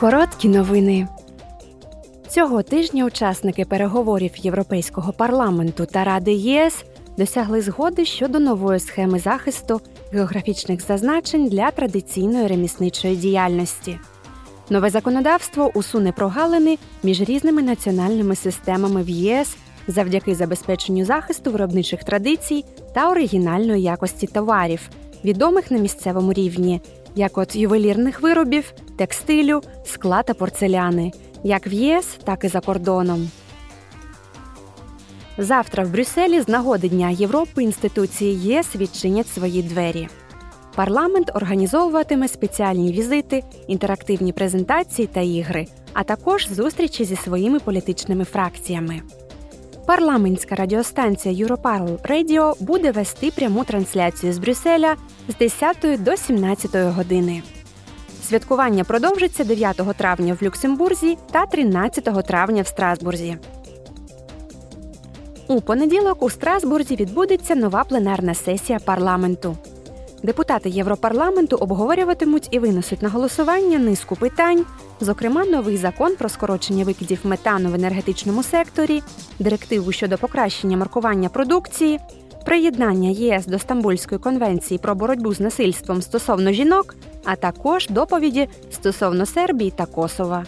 Короткі новини. Цього тижня учасники переговорів Європейського парламенту та Ради ЄС досягли згоди щодо нової схеми захисту географічних зазначень для традиційної ремісничої діяльності. Нове законодавство усуне прогалини між різними національними системами в ЄС завдяки забезпеченню захисту виробничих традицій та оригінальної якості товарів, відомих на місцевому рівні, як от ювелірних виробів, текстилю, скла та порцеляни, як в ЄС, так і за кордоном. Завтра в Брюсселі з нагоди Дня Європи інституції ЄС відчинять свої двері. Парламент організовуватиме спеціальні візити, інтерактивні презентації та ігри, а також зустрічі зі своїми політичними фракціями. Парламентська радіостанція Europarl Radio буде вести пряму трансляцію з Брюсселя з 10 до 17 години. Святкування продовжиться 9 травня в Люксембурзі та 13 травня в Страсбурзі. У понеділок у Страсбурзі відбудеться нова пленарна сесія парламенту. Депутати Європарламенту обговорюватимуть і винесуть на голосування низку питань, зокрема, новий закон про скорочення викидів метану в енергетичному секторі, директиву щодо покращення маркування продукції, приєднання ЄС до Стамбульської конвенції про боротьбу з насильством стосовно жінок, а також доповіді стосовно Сербії та Косова.